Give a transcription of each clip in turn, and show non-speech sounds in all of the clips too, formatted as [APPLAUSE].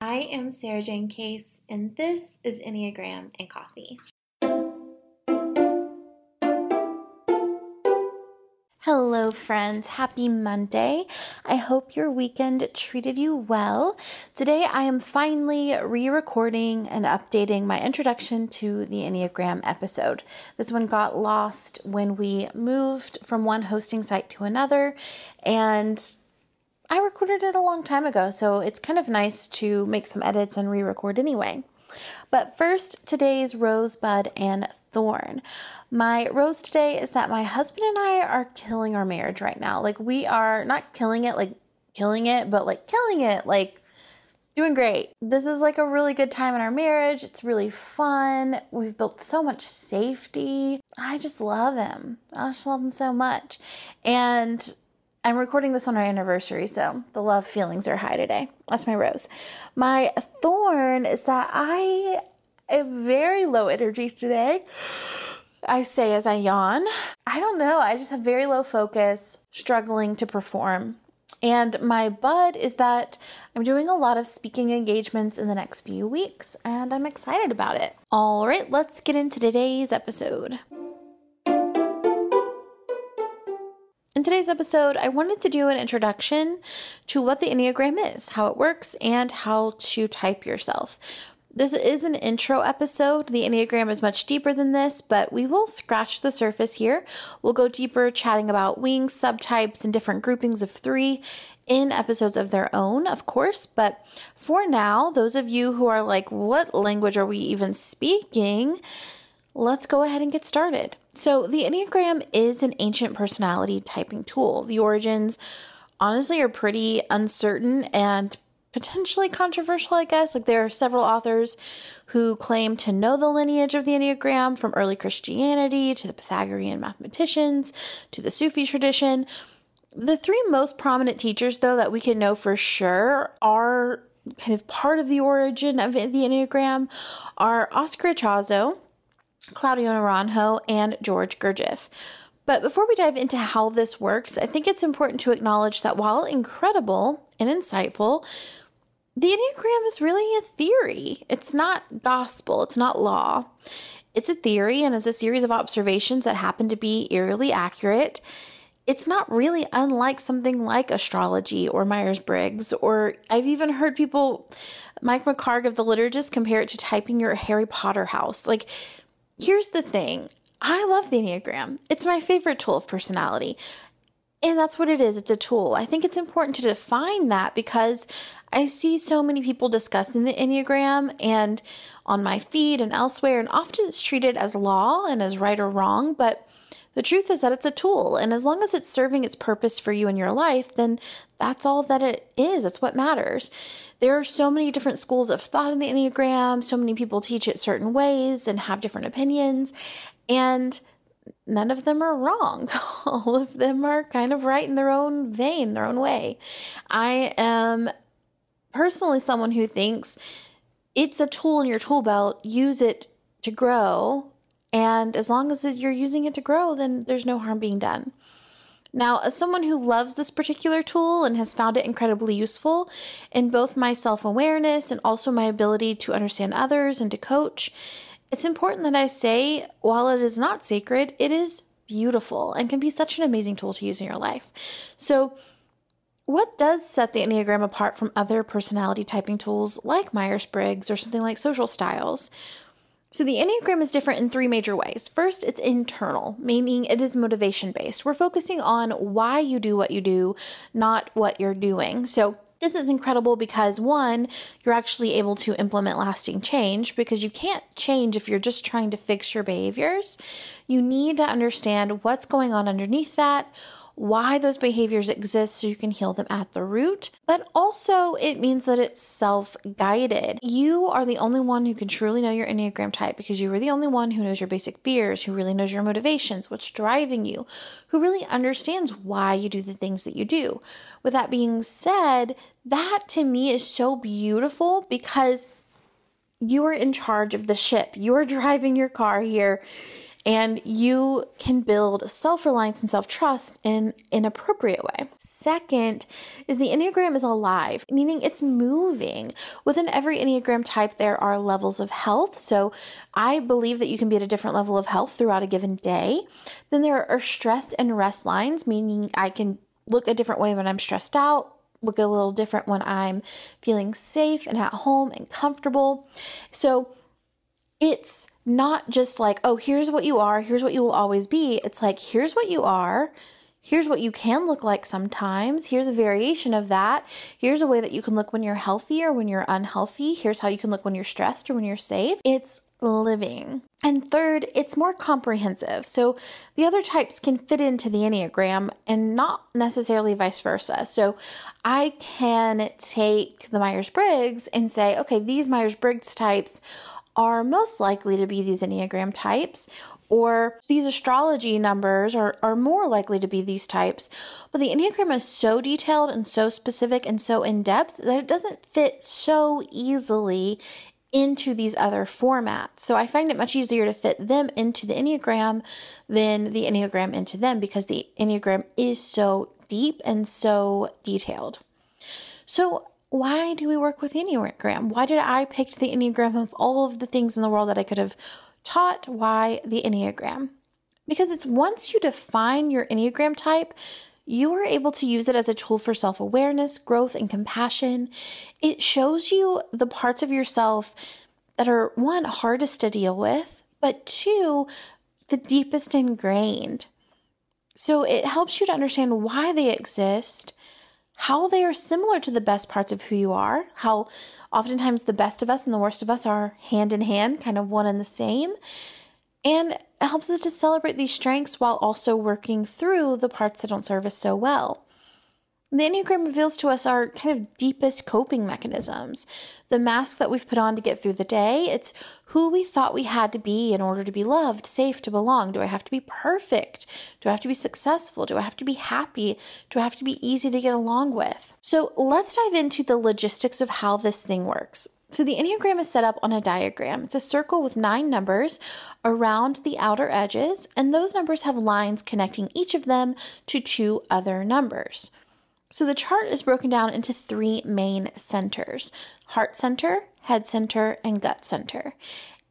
I am Sarajane Case, and this is Enneagram and Coffee. Hello, friends. Happy Monday. I hope your weekend treated you well. Today, I am finally re recording and updating my introduction to the Enneagram episode. This one got lost when we moved from one hosting site to another, and I recorded it a long time ago, so it's kind of nice to make some edits and re record anyway. But first, today's Rosebud and Thorn. My rose today is that my husband and I are killing our marriage right now. Like, we are not killing it, like killing it, but like killing it, like doing great. This is like a really good time in our marriage. It's really fun. We've built so much safety. I just love him. I just love him so much. And I'm recording this on our anniversary, so the love feelings are high today. That's my rose. My thorn is that I am very low energy today. I say as I yawn. I don't know. I just have very low focus, struggling to perform. And my bud is that I'm doing a lot of speaking engagements in the next few weeks, and I'm excited about it. All right, let's get into today's episode. In today's episode, I wanted to do an introduction to what the Enneagram is, how it works, and how to type yourself. This is an intro episode. The Enneagram is much deeper than this, but we will scratch the surface here. We'll go deeper chatting about wings, subtypes, and different groupings of three in episodes of their own, of course. But for now, those of you who are like, what language are we even speaking? Let's go ahead and get started. So, the Enneagram is an ancient personality typing tool. The origins, honestly, are pretty uncertain and potentially controversial, I guess. Like, there are several authors who claim to know the lineage of the Enneagram from early Christianity to the Pythagorean mathematicians to the Sufi tradition. The three most prominent teachers, though, that we can know for sure are kind of part of the origin of the Enneagram are Oscar Ichazo, Claudio Naranjo, and George Gurdjieff. But before we dive into how this works, I think it's important to acknowledge that while incredible and insightful, the Enneagram is really a theory. It's not gospel, it's not law. It's a theory and is a series of observations that happen to be eerily accurate. It's not really unlike something like astrology or Myers Briggs, or I've even heard people, Mike McHargue of the Liturgist, compare it to typing your Harry Potter house. Like, Here's the thing I love the Enneagram, it's my favorite tool of personality. And that's what it is. It's a tool. I think it's important to define that because I see so many people discussing the Enneagram and on my feed and elsewhere, and often it's treated as law and as right or wrong. But the truth is that it's a tool, and as long as it's serving its purpose for you in your life, then that's all that it is. That's what matters. There are so many different schools of thought in the Enneagram, so many people teach it certain ways and have different opinions, and none of them are wrong. [LAUGHS] all of them are kind of right in their own vein, their own way. I am personally someone who thinks it's a tool in your tool belt, use it to grow and as long as you're using it to grow, then there's no harm being done. Now, as someone who loves this particular tool and has found it incredibly useful in both my self awareness and also my ability to understand others and to coach, it's important that I say while it is not sacred, it is beautiful and can be such an amazing tool to use in your life. So, what does set the Enneagram apart from other personality typing tools like Myers Briggs or something like social styles? So the Enneagram is different in three major ways. First, it's internal, meaning it is motivation based. We're focusing on why you do what you do, not what you're doing. So this is incredible because one, you're actually able to implement lasting change because you can't change if you're just trying to fix your behaviors. You need to understand what's going on underneath that why those behaviors exist so you can heal them at the root, but also it means that it's self guided. You are the only one who can truly know your Enneagram type because you are the only one who knows your basic fears, who really knows your motivations, what's driving you, who really understands why you do the things that you do. With that being said, that to me is so beautiful because you are in charge of the ship. You're [LAUGHS] driving your car here and you can build self reliance and self trust in an appropriate way. Second is the Enneagram is alive, meaning it's moving. Within every Enneagram type, there are levels of health. So I believe that you can be at a different level of health throughout a given day. Then there are stress and rest lines, meaning I can look a different way when I'm stressed out, look a little different when I'm feeling safe and at home and comfortable. So it's not just like, oh, here's what you are, here's what you will always be. It's like, here's what you are. Here's what you can look like sometimes. Here's a variation of that. Here's a way that you can look when you're healthy or when you're unhealthy. Here's how you can look when you're stressed or when you're safe. It's living. And third, it's more comprehensive. So the other types can fit into the Enneagram and not necessarily vice versa. So I can take the Myers Briggs and say, okay, these Myers Briggs types are most likely to be these Enneagram types, or these astrology numbers are, are more likely to be these types. But the Enneagram is so detailed and so specific and so in depth that it doesn't fit so easily into these other formats. So I find it much easier to fit them into the Enneagram than the Enneagram into them because the Enneagram is so deep and so detailed. So why do we work with Enneagram? Why did I pick the Enneagram of all of the things in the world that I could have taught? Why the Enneagram? Because it's once you define your Enneagram type, you are able to use it as a tool for self awareness, growth, and compassion. It shows you the parts of yourself that are one, hardest to deal with, but two, the deepest ingrained. So it helps you to understand why they exist, how they are similar to the best parts of who you are, how oftentimes the best of us and the worst of us are hand in hand, kind of one and the same, and it helps us to celebrate these strengths while also working through the parts that don't serve us so well. The Enneagram reveals to us our kind of deepest coping mechanisms, the mask that we've put on to get through the day. It's who we thought we had to be in order to be loved, safe, to belong. Do I have to be perfect? Do I have to be successful? Do I have to be happy? Do I have to be easy to get along with? So let's dive into the logistics of how this thing works. So the Enneagram is set up on a diagram. It's a circle with nine numbers around the outer edges, and those numbers have lines connecting each of them to two other numbers. So the chart is broken down into three main centers heart center, head center, and gut center.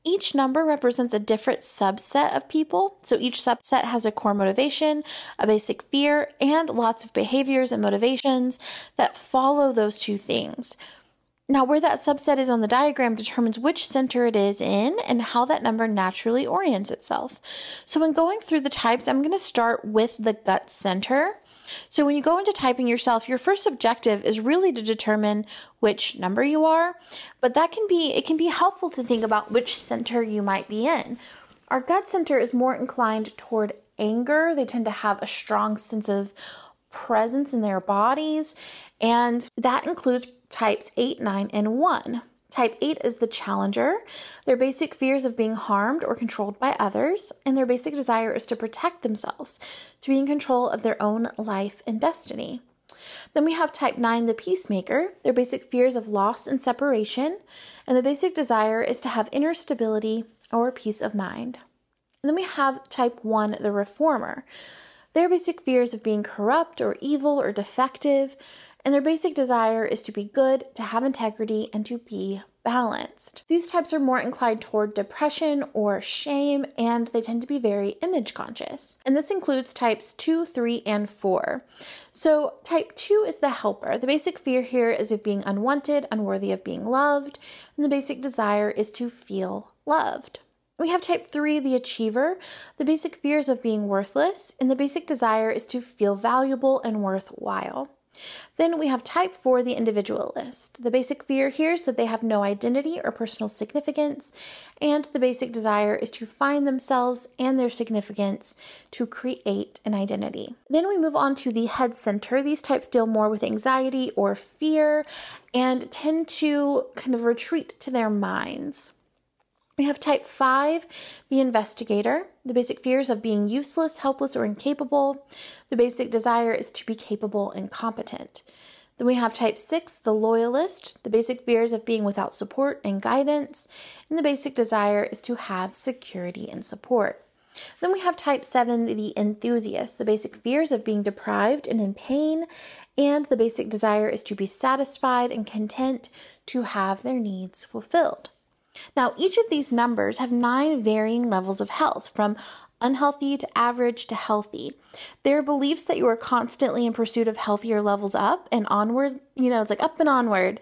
Each number represents a different subset of people. So each subset has a core motivation, a basic fear, and lots of behaviors and motivations that follow those two things. Now, where that subset is on the diagram determines which center it is in and how that number naturally orients itself. So, when going through the types, I'm going to start with the gut center. So, when you go into typing yourself, your first objective is really to determine which number you are, but that can be it can be helpful to think about which center you might be in. Our gut center is more inclined toward anger. They tend to have a strong sense of presence in their bodies, and that includes types 8, 9, and 1. Type 8 is the challenger. Their basic fears of being harmed or controlled by others, and their basic desire is to protect themselves, to be in control of their own life and destiny. Then we have type 9, the peacemaker. Their basic fears of loss and separation, and the basic desire is to have inner stability or peace of mind. And then we have type 1, the reformer. Their basic fears of being corrupt or evil or defective, and their basic desire is to be good, to have integrity, and to be balanced. These types are more inclined toward depression or shame, and they tend to be very image conscious. And this includes types 2, 3, and 4. So, type 2 is the helper. The basic fear here is of being unwanted, unworthy of being loved, and the basic desire is to feel loved. We have type 3, the achiever. The basic fear is of being worthless, and the basic desire is to feel valuable and worthwhile. Then we have type 4, the individualist. The basic fear here is that they have no identity or personal significance, and the basic desire is to find themselves and their significance to create an identity. Then we move on to the head center. These types deal more with anxiety or fear and tend to kind of retreat to their minds. We have type 5, the investigator. The basic fears of being useless, helpless, or incapable. The basic desire is to be capable and competent. Then we have type 6, the loyalist. The basic fears of being without support and guidance. And the basic desire is to have security and support. Then we have type 7, the enthusiast. The basic fears of being deprived and in pain, and the basic desire is to be satisfied and content to have their needs fulfilled. Now, each of these numbers have nine varying levels of health, from unhealthy to average to healthy. There are beliefs that you are constantly in pursuit of healthier levels up and onward, you know, it's like up and onward.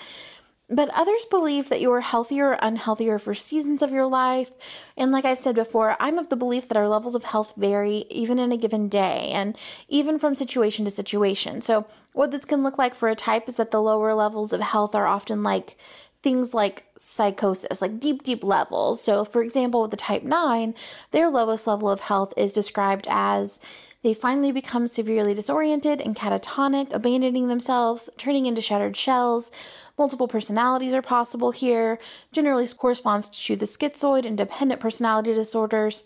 But others believe that you are healthier or unhealthier for seasons of your life. And like I've said before, I'm of the belief that our levels of health vary even in a given day and even from situation to situation. So, what this can look like for a type is that the lower levels of health are often like things like psychosis, like deep, deep levels. So, for example, with the type 9, their lowest level of health is described as they finally become severely disoriented and catatonic, abandoning themselves, turning into shattered shells. Multiple personalities are possible here, generally corresponds to the schizoid and dependent personality disorders.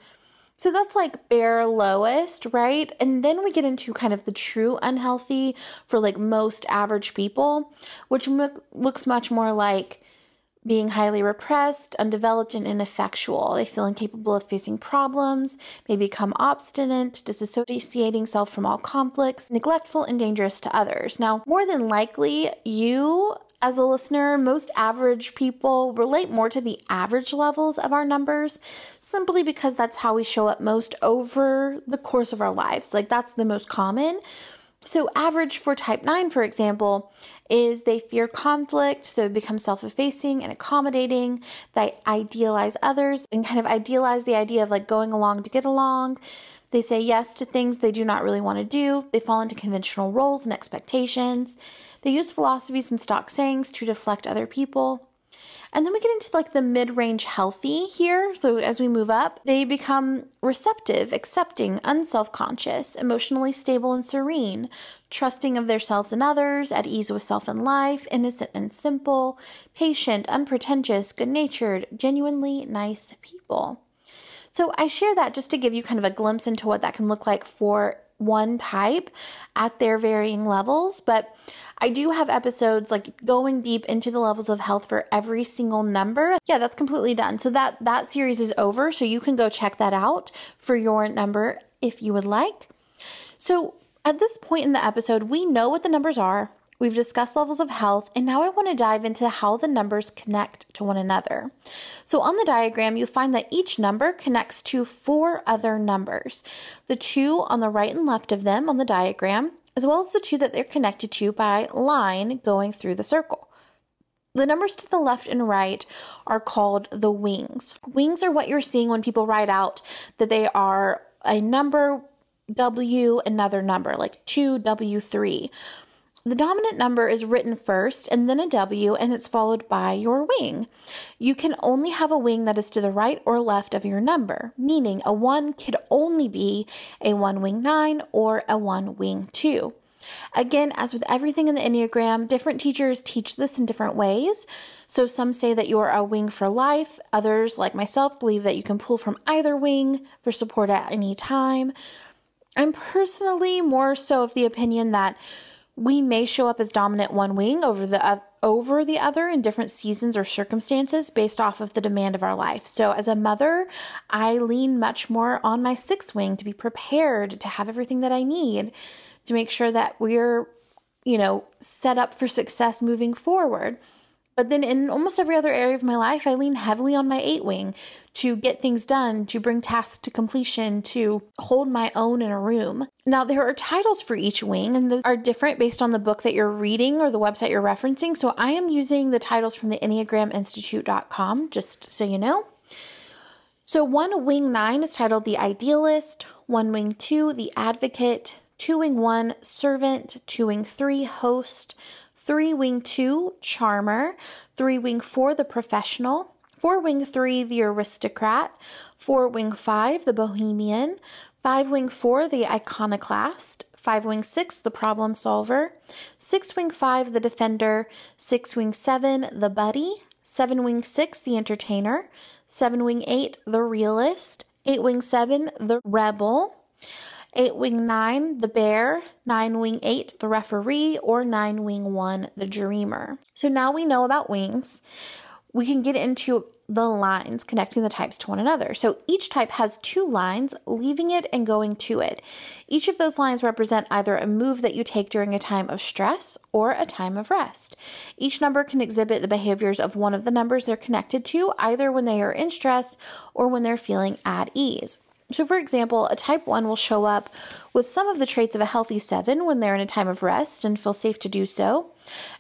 So that's like bare lowest, right? And then we get into kind of the true unhealthy for like most average people, which m- looks much more like being highly repressed, undeveloped, and ineffectual. They feel incapable of facing problems, may become obstinate, disassociating self from all conflicts, neglectful, and dangerous to others. Now, more than likely, you as a listener, most average people relate more to the average levels of our numbers simply because that's how we show up most over the course of our lives. Like, that's the most common. So, average for type 9, for example, is they fear conflict, they become self effacing and accommodating, they idealize others and kind of idealize the idea of like going along to get along. They say yes to things they do not really want to do. They fall into conventional roles and expectations. They use philosophies and stock sayings to deflect other people. And then we get into like the mid range healthy here. So as we move up, they become receptive, accepting, unself conscious, emotionally stable and serene, trusting of themselves and others, at ease with self and life, innocent and simple, patient, unpretentious, good natured, genuinely nice people. So I share that just to give you kind of a glimpse into what that can look like for one type at their varying levels. But I do have episodes like going deep into the levels of health for every single number. Yeah, that's completely done. So that that series is over, so you can go check that out for your number if you would like. So at this point in the episode, we know what the numbers are. We've discussed levels of health, and now I want to dive into how the numbers connect to one another. So, on the diagram, you find that each number connects to four other numbers. The two on the right and left of them on the diagram as well as the two that they're connected to by line going through the circle. The numbers to the left and right are called the wings. Wings are what you're seeing when people write out that they are a number W, another number, like 2W3. The dominant number is written first and then a W, and it's followed by your wing. You can only have a wing that is to the right or left of your number, meaning a 1 could only be a 1 wing 9 or a 1 wing 2. Again, as with everything in the Enneagram, different teachers teach this in different ways. So some say that you are a wing for life. Others, like myself, believe that you can pull from either wing for support at any time. I'm personally more so of the opinion that we may show up as dominant one wing over the over the other in different seasons or circumstances based off of the demand of our life. So as a mother, I lean much more on my six wing to be prepared to have everything that I need to make sure that we're you know set up for success moving forward. But then in almost every other area of my life, I lean heavily on my eight wing to get things done, to bring tasks to completion, to hold my own in a room. Now, there are titles for each wing, and those are different based on the book that you're reading or the website you're referencing. So I am using the titles from the EnneagramInstitute.com, just so you know. So, one wing nine is titled The Idealist, one wing two, The Advocate, two wing one, Servant, two wing three, Host, three wing two, charmer, three wing four, the professional, four wing three, the aristocrat, four wing five, the bohemian, five wing four, the iconoclast, five wing six, the problem solver, six wing five, the defender, six wing seven, the buddy, seven wing six, the entertainer, seven wing eight, the realist, eight wing seven, the rebel. 8 wing 9, the bear, 9 wing 8, the referee, or 9 wing 1, the dreamer. So now we know about wings. we can get into the lines connecting the types to one another. So each type has two lines, leaving it and going to it. Each of those lines represent either a move that you take during a time of stress or a time of rest. Each number can exhibit the behaviors of one of the numbers they're connected to, either when they are in stress or when they're feeling at ease. So, for example, a type 1 will show up with some of the traits of a healthy 7 when they're in a time of rest and feel safe to do so.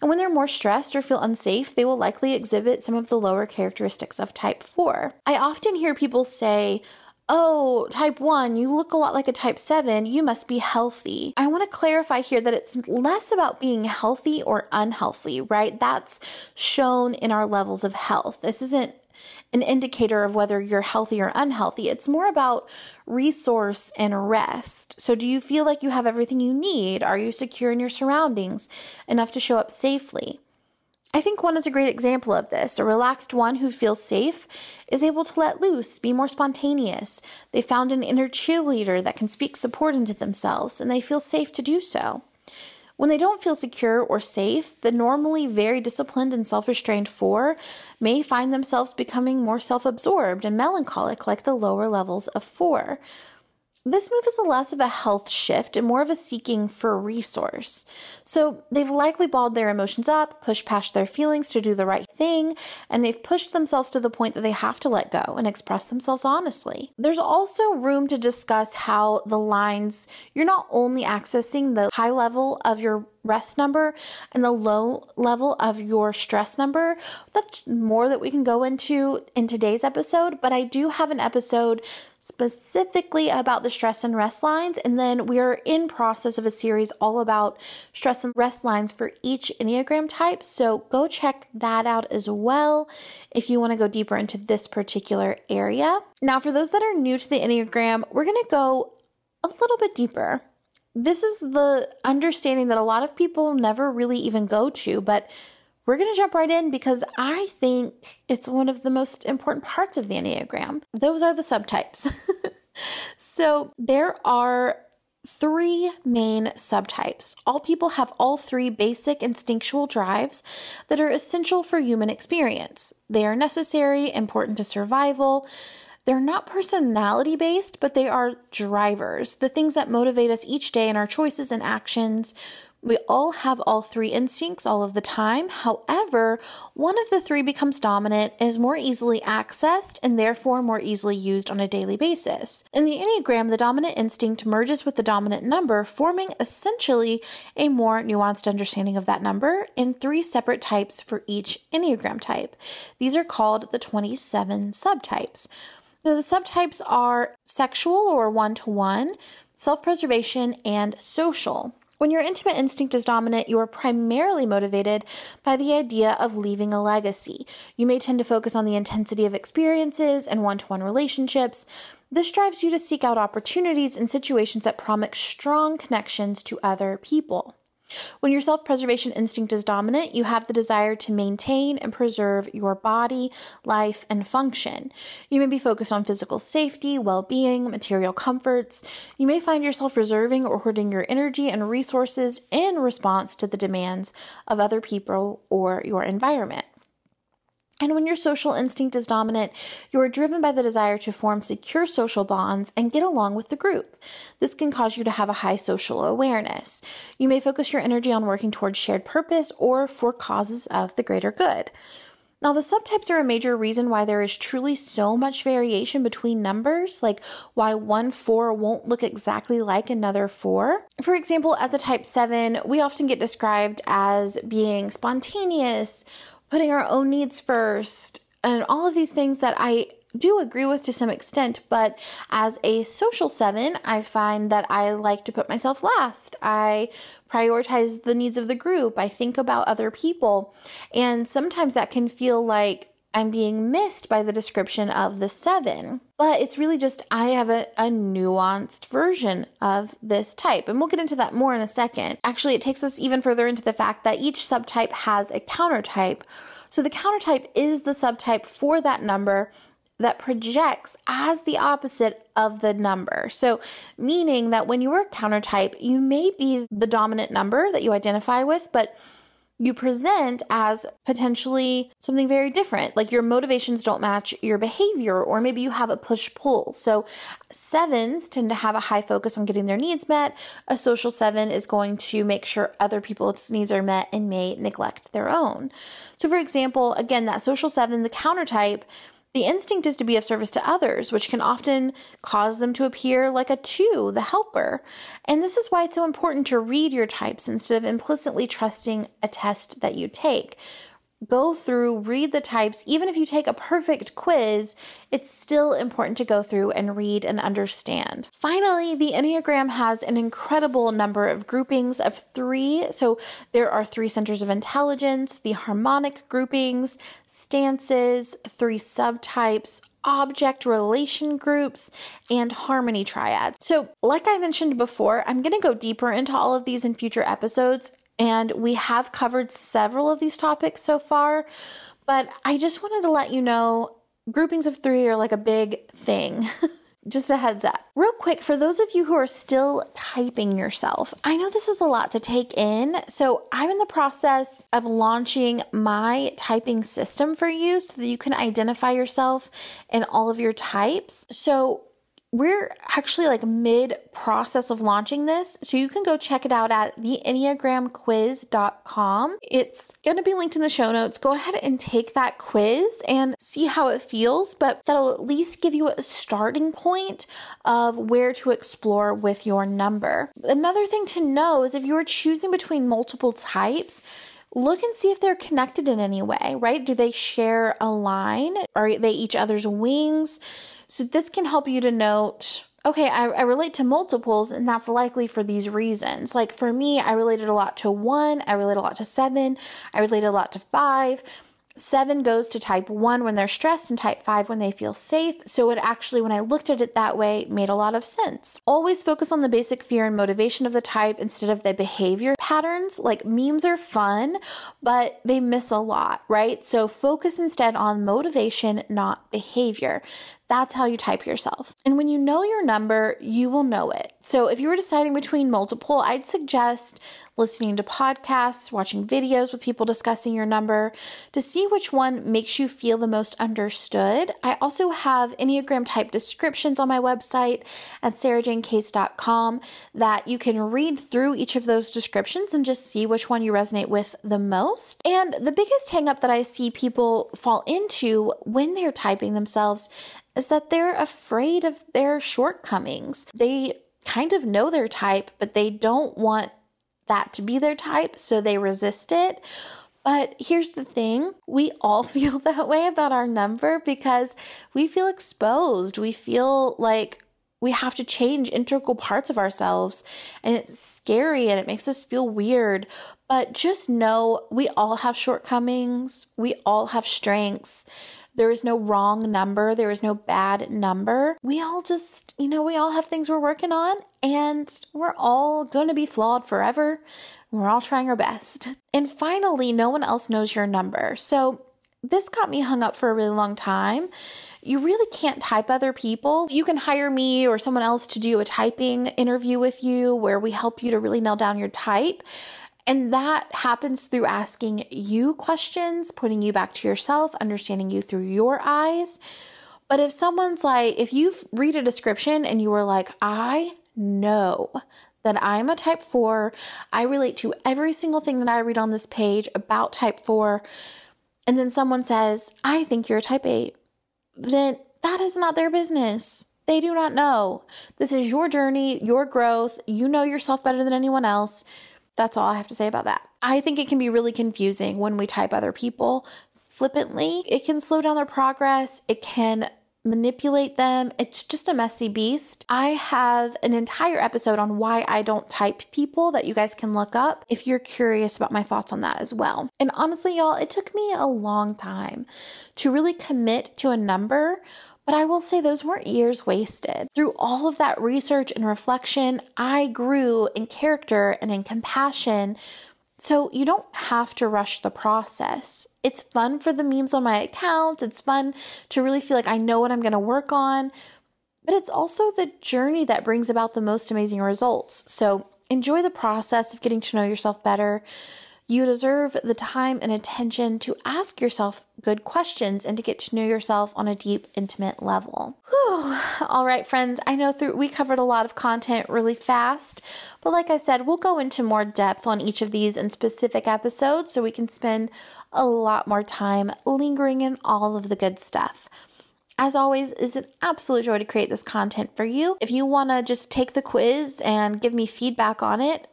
And when they're more stressed or feel unsafe, they will likely exhibit some of the lower characteristics of type 4. I often hear people say, Oh, type 1, you look a lot like a type 7, you must be healthy. I want to clarify here that it's less about being healthy or unhealthy, right? That's shown in our levels of health. This isn't an indicator of whether you're healthy or unhealthy. It's more about resource and rest. So, do you feel like you have everything you need? Are you secure in your surroundings enough to show up safely? I think one is a great example of this. A relaxed one who feels safe is able to let loose, be more spontaneous. They found an inner cheerleader that can speak support into themselves, and they feel safe to do so. When they don't feel secure or safe, the normally very disciplined and self restrained four may find themselves becoming more self absorbed and melancholic like the lower levels of four. This move is a less of a health shift and more of a seeking for resource. So they've likely balled their emotions up, pushed past their feelings to do the right thing, and they've pushed themselves to the point that they have to let go and express themselves honestly. There's also room to discuss how the lines, you're not only accessing the high level of your rest number and the low level of your stress number. That's more that we can go into in today's episode, but I do have an episode specifically about the stress and rest lines and then we are in process of a series all about stress and rest lines for each enneagram type. So go check that out as well if you want to go deeper into this particular area. Now for those that are new to the enneagram we're going to go a little bit deeper. This is the understanding that a lot of people never really even go to, but we're going to jump right in because I think it's one of the most important parts of the Enneagram. Those are the subtypes. [LAUGHS] so there are three main subtypes. All people have all three basic instinctual drives that are essential for human experience. They are necessary, important to survival, they're not personality based, but they are drivers, the things that motivate us each day in our choices and actions. We all have all three instincts all of the time. However, one of the three becomes dominant, is more easily accessed, and therefore more easily used on a daily basis. In the Enneagram, the dominant instinct merges with the dominant number, forming essentially a more nuanced understanding of that number in three separate types for each Enneagram type. These are called the 27 subtypes. So the subtypes are sexual or one to one, self preservation, and social. When your intimate instinct is dominant, you are primarily motivated by the idea of leaving a legacy. You may tend to focus on the intensity of experiences and one to one relationships. This drives you to seek out opportunities and situations that promise strong connections to other people. When your self preservation instinct is dominant, you have the desire to maintain and preserve your body, life, and function. You may be focused on physical safety, well being, material comforts. You may find yourself reserving or hoarding your energy and resources in response to the demands of other people or your environment. And when your social instinct is dominant, you are driven by the desire to form secure social bonds and get along with the group. This can cause you to have a high social awareness. You may focus your energy on working towards shared purpose or for causes of the greater good. Now, the subtypes are a major reason why there is truly so much variation between numbers, like why one 4 won't look exactly like another 4. For example, as a type 7, we often get described as being spontaneous putting our own needs first, and all of these things that I do agree with to some extent, but as a social seven, I find that I like to put myself last. I prioritize the needs of the group. I think about other people. And sometimes that can feel like I'm being missed by the description of the seven. But it's really just I have a, a, nuanced version of this type. And we'll get into that more in a second. Actually, it takes us even further into the fact that each subtype has a countertype. So the countertype is the subtype for that number that projects as the opposite of the number. So, meaning that when you are a countertype, you may be the dominant number that you identify with, but you present as potentially something very different. Like your motivations don't match your behavior, or maybe you have a push pull. So, sevens tend to have a high focus on getting their needs met. A social seven is going to make sure other people's needs are met and may neglect their own. So, for example, again, that social seven, the counter type, the instinct is to be of service to others, which can often cause them to appear like a two, the helper. And this is why it's so important to read your types instead of implicitly trusting a test that you take go through, read the types. Even if you take a perfect quiz, it's still important to go through and read and understand. Finally, the Enneagram has an incredible number of groupings of three. So there are three centers of intelligence, the harmonic groupings, stances, three subtypes, object relation groups, and harmony triads. So, like I mentioned before, I'm going to go deeper into all of these in future episodes. And we have covered several of these topics so far, but I just wanted to let you know groupings of three are like a big thing. [LAUGHS] just a heads up. Real quick, for those of you who are still typing yourself, I know this is a lot to take in. So I'm in the process of launching my typing system for you so that you can identify yourself in all of your types. So we're actually like mid process of launching this. So you can go check it out at the enneagramquiz.com. It's going to be linked in the show notes. Go ahead and take that quiz and see how it feels, but that'll at least give you a starting point of where to explore with your number. Another thing to know is if you're choosing between multiple types, look and see if they're connected in any way, right? Do they share a line? Are they each other's wings? So this can help you to note okay, I, I, relate to multiples, and that's likely for these reasons. Like for me, I related a lot to one, I relate a lot to seven, I relate a lot to five. Seven goes to type one when they're stressed and type five when they feel safe. So it actually, when I looked at it that way, made a lot of sense. Always focus on the basic fear and motivation of the type instead of the behavior patterns. Like memes are fun, but they miss a lot, right? So focus instead on motivation, not behavior. That's how you type yourself. And when you know your number, you will know it. So if you were deciding between multiple, I'd suggest listening to podcasts, watching videos with people discussing your number to see which one makes you feel the most understood. I also have Enneagram type descriptions on my website at sarajanecase.com that you can read through each of those descriptions and just see which one you resonate with the most. And the biggest hangup that I see people fall into when they're typing themselves is that they're afraid of their shortcomings. They kind of know their type, but they don't want that to be their type, so they resist it. But here's the thing we all [LAUGHS] feel that way about our number because we feel exposed. We feel like we have to change integral parts of ourselves, and it's scary and it makes us feel weird. But just know we all have shortcomings, we all have strengths. There is no wrong number. There is no bad number. We all just, you know, we all have things we're working on and we're all going to be flawed forever. We're all trying our best. And finally, no one else knows your number. So this got me hung up for a really long time. You really can't type other people. You can hire me or someone else to do a typing interview with you where we help you to really nail down your type. And that happens through asking you questions, putting you back to yourself, understanding you through your eyes. But if someone's like, if you read a description and you are like, I know that I'm a type four, I relate to every single thing that I read on this page about type four, and then someone says, I think you're a type eight, then that is not their business. They do not know. This is your journey, your growth. You know yourself better than anyone else. That's all I have to say about that. I think it can be really confusing when we type other people flippantly. It can slow down their progress, it can manipulate them. It's just a messy beast. I have an entire episode on why I don't type people that you guys can look up if you're curious about my thoughts on that as well. And honestly, y'all, it took me a long time to really commit to a number but I will say those weren't years wasted. Through all of that research and reflection, I grew in character and in compassion. So you don't have to rush the process. It's fun for the memes on my account. It's fun to really feel like I know what I'm going to work on. But it's also the journey that brings about the most amazing results. So enjoy the process of getting to know yourself better. You deserve the time and attention to ask yourself good questions and to get to know yourself on a deep, intimate level. Whew. All right, friends, I know through we covered a lot of content really fast, but like I said, we'll go into more depth on each of these in specific episodes so we can spend a lot more time lingering in all of the good stuff. As always, it's an absolute joy to create this content for you. If you want to just take the quiz and give me feedback on it,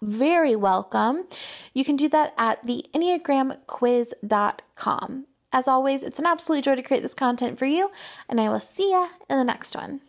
very welcome. You can do that at the enneagramquiz.com. As always, it's an absolute joy to create this content for you, and I will see ya in the next one.